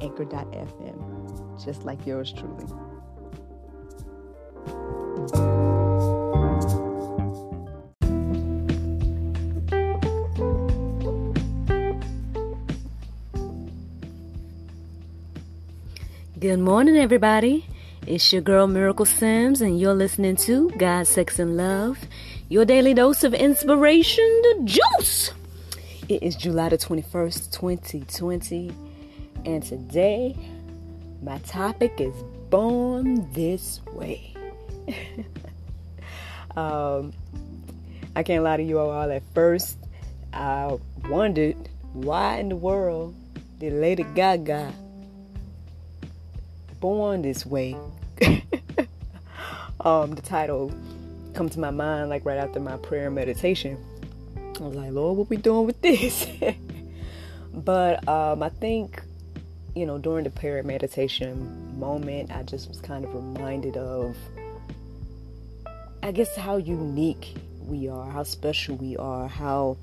anchor.fm, just like yours truly. Good morning, everybody. It's your girl Miracle Sims, and you're listening to God, Sex, and Love, your daily dose of inspiration, the juice. It is July the 21st, 2020, and today my topic is Born This Way. um, I can't lie to you all, at first I wondered why in the world did Lady Gaga born this way? um, the title come to my mind like right after my prayer and meditation I was like, Lord, what we doing with this? but um, I think, you know, during the prayer meditation moment, I just was kind of reminded of, I guess, how unique we are, how special we are, how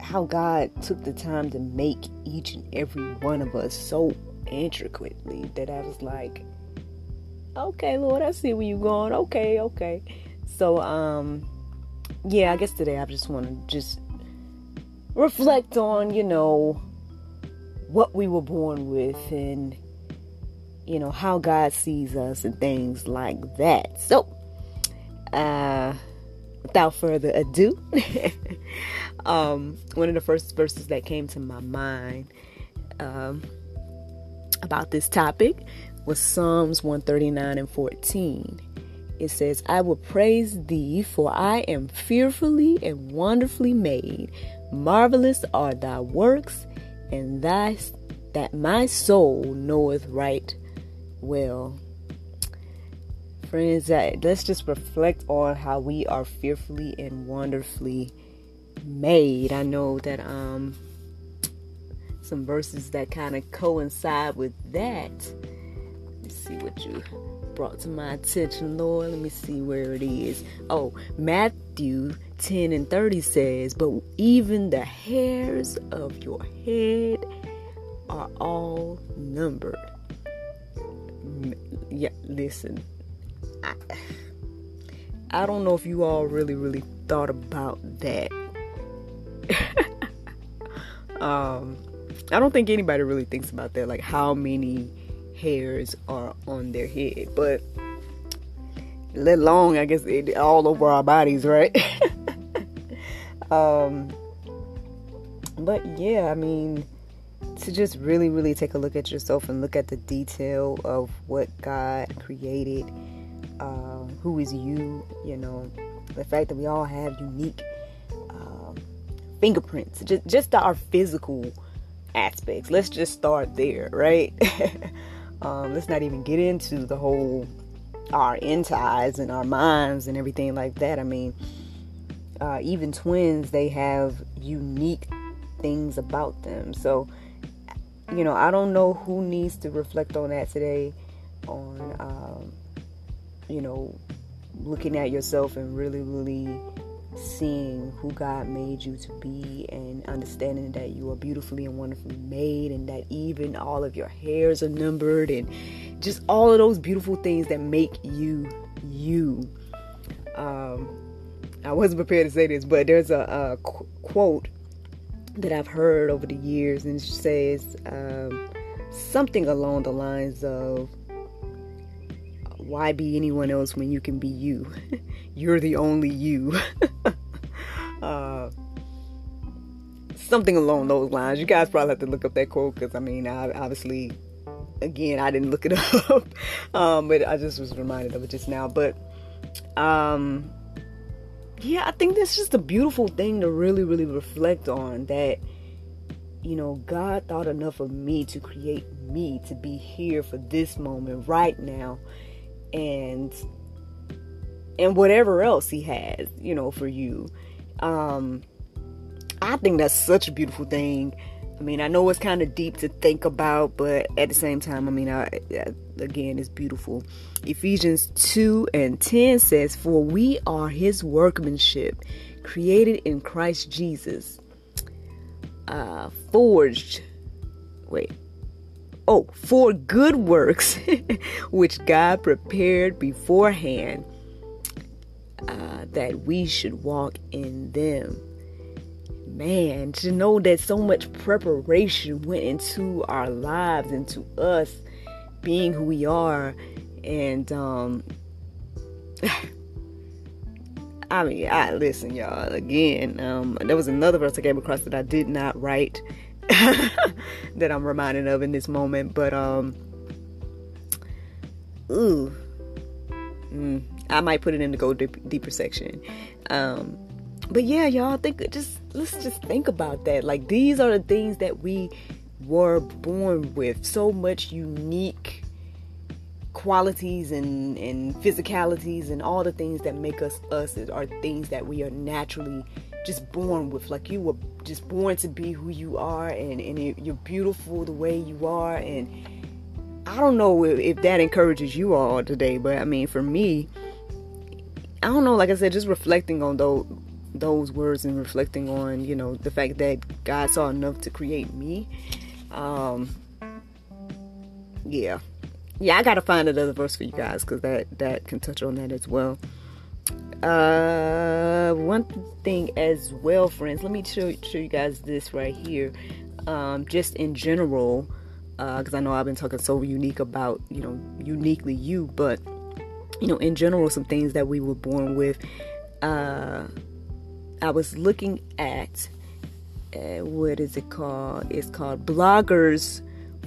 how God took the time to make each and every one of us so intricately that I was like, okay, Lord, I see where you're going. Okay, okay. So, um, yeah, I guess today I just want to just reflect on, you know, what we were born with and, you know, how God sees us and things like that. So, uh, without further ado, um, one of the first verses that came to my mind um, about this topic was Psalms 139 and 14 it says, I will praise thee, for I am fearfully and wonderfully made. Marvelous are thy works, and thy that my soul knoweth right well. Friends, let's just reflect on how we are fearfully and wonderfully made. I know that um some verses that kind of coincide with that. Let's see what you brought to my attention, Lord. Let me see where it is. Oh, Matthew 10 and 30 says, But even the hairs of your head are all numbered. Yeah, listen. I, I don't know if you all really, really thought about that. um, I don't think anybody really thinks about that. Like, how many hairs are on their head, but let alone I guess it, all over our bodies, right? um, but yeah, I mean, to just really, really take a look at yourself and look at the detail of what God created, uh, who is you, you know, the fact that we all have unique um, fingerprints, just just our physical aspects. Let's just start there, right? Um, let's not even get into the whole our insides and our minds and everything like that. I mean, uh, even twins, they have unique things about them. So, you know, I don't know who needs to reflect on that today, on, um, you know, looking at yourself and really, really seeing who God made you to be and understanding that you are beautifully and wonderfully made and that even all of your hairs are numbered and just all of those beautiful things that make you you. Um, I wasn't prepared to say this, but there's a, a qu- quote that I've heard over the years and it says um, something along the lines of why be anyone else when you can be you? You're the only you. uh, something along those lines. You guys probably have to look up that quote because I mean, I, obviously, again, I didn't look it up, um, but I just was reminded of it just now. But um, yeah, I think that's just a beautiful thing to really, really reflect on that you know, God thought enough of me to create me to be here for this moment right now and and whatever else he has, you know, for you. Um I think that's such a beautiful thing. I mean, I know it's kind of deep to think about, but at the same time, I mean, I, again, it's beautiful. Ephesians 2 and 10 says, For we are his workmanship, created in Christ Jesus, uh, forged, wait, oh, for good works, which God prepared beforehand uh, that we should walk in them. Man, to know that so much preparation went into our lives, into us being who we are, and um, I mean, I listen, y'all. Again, um, there was another verse I came across that I did not write that I'm reminded of in this moment, but um, ooh, mm, I might put it in the go deep, deeper section. Um, but yeah, y'all think just let's just think about that. Like these are the things that we were born with. So much unique qualities and, and physicalities and all the things that make us us are things that we are naturally just born with like you were just born to be who you are and, and you're beautiful the way you are and i don't know if, if that encourages you all today but i mean for me i don't know like i said just reflecting on those those words and reflecting on you know the fact that god saw enough to create me um yeah yeah, I gotta find another verse for you guys because that that can touch on that as well. Uh, one thing as well, friends. Let me show show you guys this right here. Um, just in general, because uh, I know I've been talking so unique about you know uniquely you, but you know in general some things that we were born with. Uh, I was looking at uh, what is it called? It's called bloggers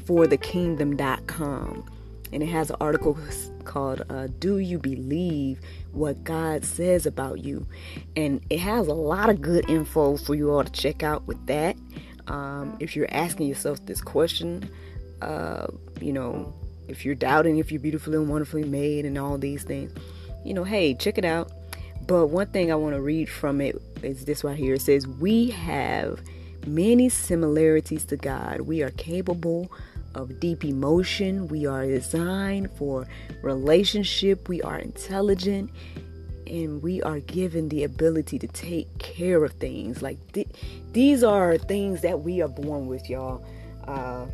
for the kingdom.com and it has an article called uh, Do You Believe What God Says About You? And it has a lot of good info for you all to check out with that. Um, if you're asking yourself this question, uh, you know, if you're doubting if you're beautifully and wonderfully made and all these things, you know, hey, check it out. But one thing I want to read from it is this right here. It says, We have many similarities to God. We are capable of deep emotion. We are designed for relationship. We are intelligent and we are given the ability to take care of things. Like th- these are things that we are born with, y'all. Uh,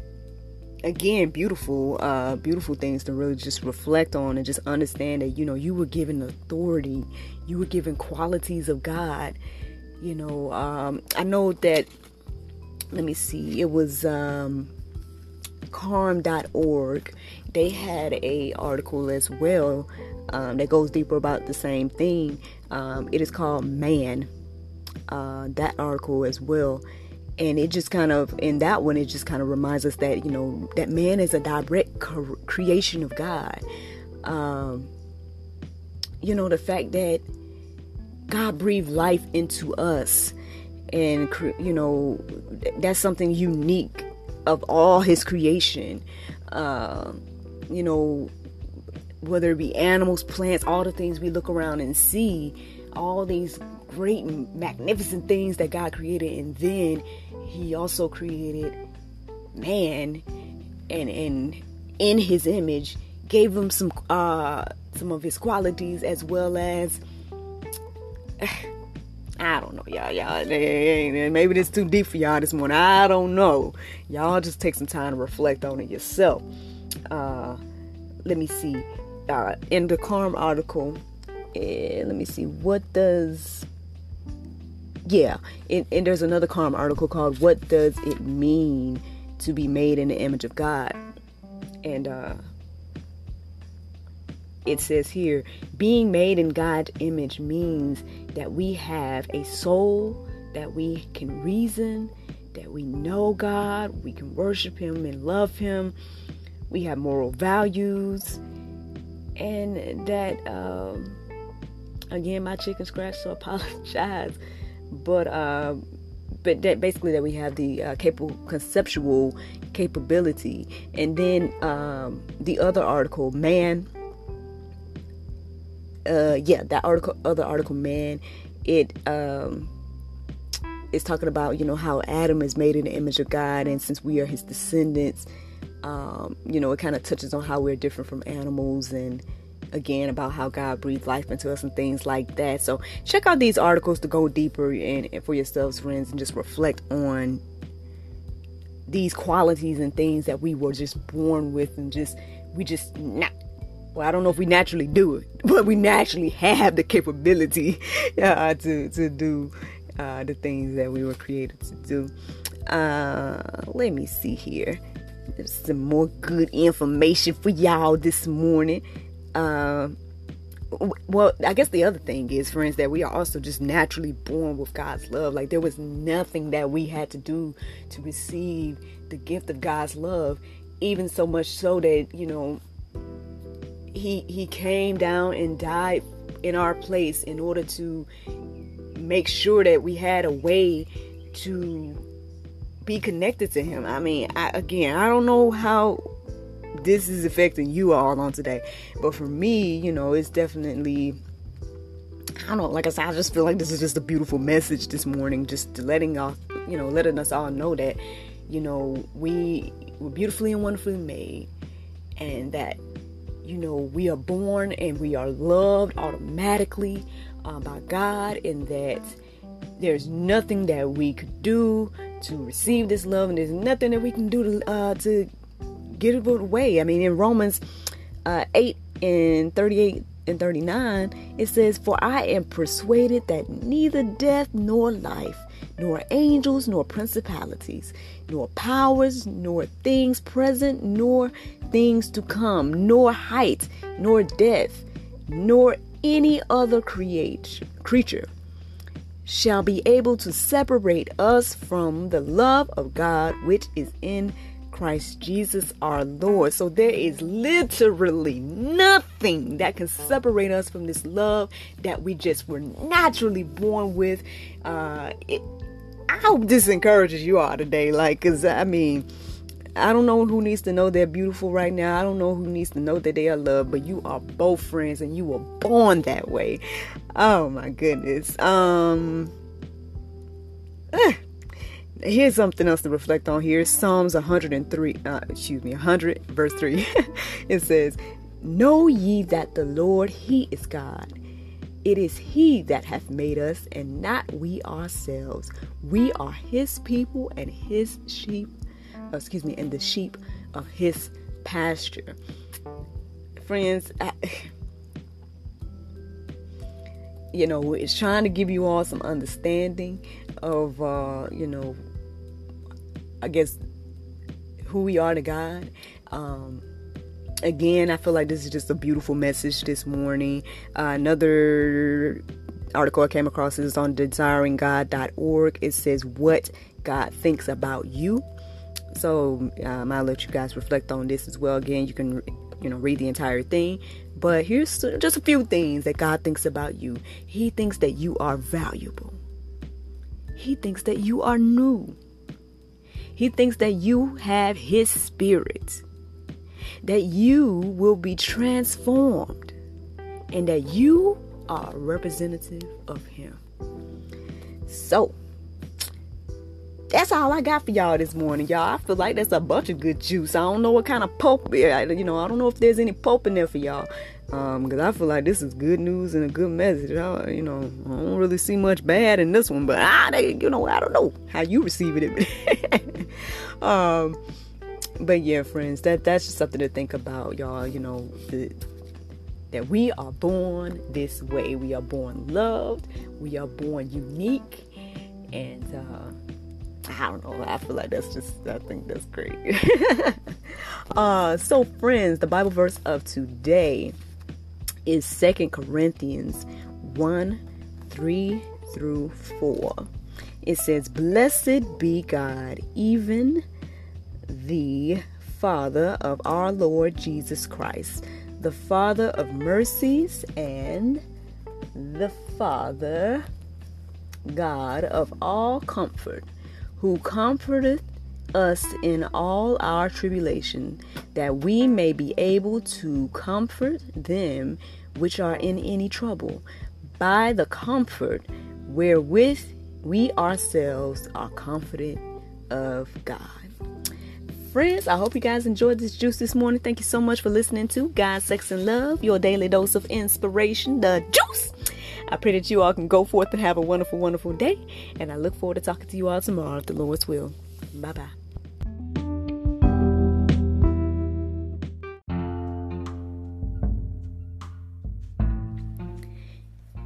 again, beautiful, uh, beautiful things to really just reflect on and just understand that you know you were given authority, you were given qualities of God. You know, um, I know that. Let me see. It was. Um, carm.org they had a article as well um, that goes deeper about the same thing. Um, it is called man uh, that article as well. And it just kind of in that one it just kind of reminds us that you know that man is a direct creation of god. Um, you know the fact that god breathed life into us and you know that's something unique of all his creation. Uh, you know, whether it be animals, plants, all the things we look around and see, all these great, magnificent things that God created, and then He also created man, and and in His image, gave him some uh, some of His qualities as well as. I don't know, y'all. Y'all, maybe this too deep for y'all this morning. I don't know. Y'all just take some time to reflect on it yourself. Uh, let me see. Uh, in the Carm article, uh, let me see. What does yeah, and, and there's another Carm article called "What Does It Mean to Be Made in the Image of God?" And uh, it says here being made in God's image means that we have a soul, that we can reason, that we know God, we can worship Him and love Him, we have moral values, and that, um, again, my chicken scratch, so apologize. But uh, but that basically that we have the uh, capable conceptual capability and then um, the other article man uh, yeah that article other article man it um, is talking about you know how adam is made in the image of god and since we are his descendants um, you know it kind of touches on how we're different from animals and again about how God breathed life into us and things like that. So check out these articles to go deeper and, and for yourselves, friends, and just reflect on these qualities and things that we were just born with and just we just not well, I don't know if we naturally do it, but we naturally have the capability uh, to to do uh, the things that we were created to do. Uh, let me see here. There's some more good information for y'all this morning. Um, well, I guess the other thing is, friends, that we are also just naturally born with God's love. Like there was nothing that we had to do to receive the gift of God's love, even so much so that you know he he came down and died in our place in order to make sure that we had a way to be connected to him. I mean, I, again, I don't know how this is affecting you all on today. But for me, you know, it's definitely I don't know, like I said, I just feel like this is just a beautiful message this morning, just letting off, you know, letting us all know that, you know, we were beautifully and wonderfully made, and that, you know, we are born and we are loved automatically uh, by God, and that there's nothing that we could do to receive this love, and there's nothing that we can do to uh, to get it away. I mean, in Romans uh, 8 and 38 and 39, it says, For I am persuaded that neither death nor life, nor angels, nor principalities, nor powers, nor things present, nor things to come, nor height, nor depth, nor any other create, creature shall be able to separate us from the love of God which is in Christ Jesus our Lord. So there is literally nothing that can separate us from this love that we just were naturally born with. Uh, it, I hope this encourages you all today. Like, cause I mean, I don't know who needs to know they're beautiful right now. I don't know who needs to know that they are loved, but you are both friends and you were born that way. Oh my goodness. Um. Eh here's something else to reflect on here. Psalms 103 uh, excuse me 100 verse 3 it says know ye that the lord he is god. It is he that hath made us and not we ourselves. We are his people and his sheep uh, excuse me and the sheep of his pasture. Friends I, you know it's trying to give you all some understanding of uh, you know I guess who we are to God. Um, again, I feel like this is just a beautiful message this morning. Uh, another article I came across is on desiringgod.org. It says what God thinks about you. So um, I'll let you guys reflect on this as well. Again, you can you know read the entire thing, but here's just a few things that God thinks about you. He thinks that you are valuable. He thinks that you are new. He thinks that you have His Spirit, that you will be transformed, and that you are representative of Him. So, that's all I got for y'all this morning, y'all. I feel like that's a bunch of good juice. I don't know what kind of pulp, you know, I don't know if there's any pulp in there for y'all. Um, because I feel like this is good news and a good message. I, you know, I don't really see much bad in this one, but I, they, you know, I don't know how you receive it. um, but yeah, friends, that that's just something to think about, y'all. You know, the, that we are born this way. We are born loved. We are born unique, and uh, I don't know. I feel like that's just. I think that's great. uh, so, friends, the Bible verse of today is Second Corinthians 1 3 through 4. It says, Blessed be God, even the Father of our Lord Jesus Christ, the Father of mercies and the Father, God of all comfort, who comforteth us in all our tribulation, that we may be able to comfort them which are in any trouble, by the comfort wherewith we ourselves are comforted of God. Friends, I hope you guys enjoyed this juice this morning. Thank you so much for listening to God, Sex, and Love, your daily dose of inspiration, the juice. I pray that you all can go forth and have a wonderful, wonderful day. And I look forward to talking to you all tomorrow if the Lord's will. Bye bye.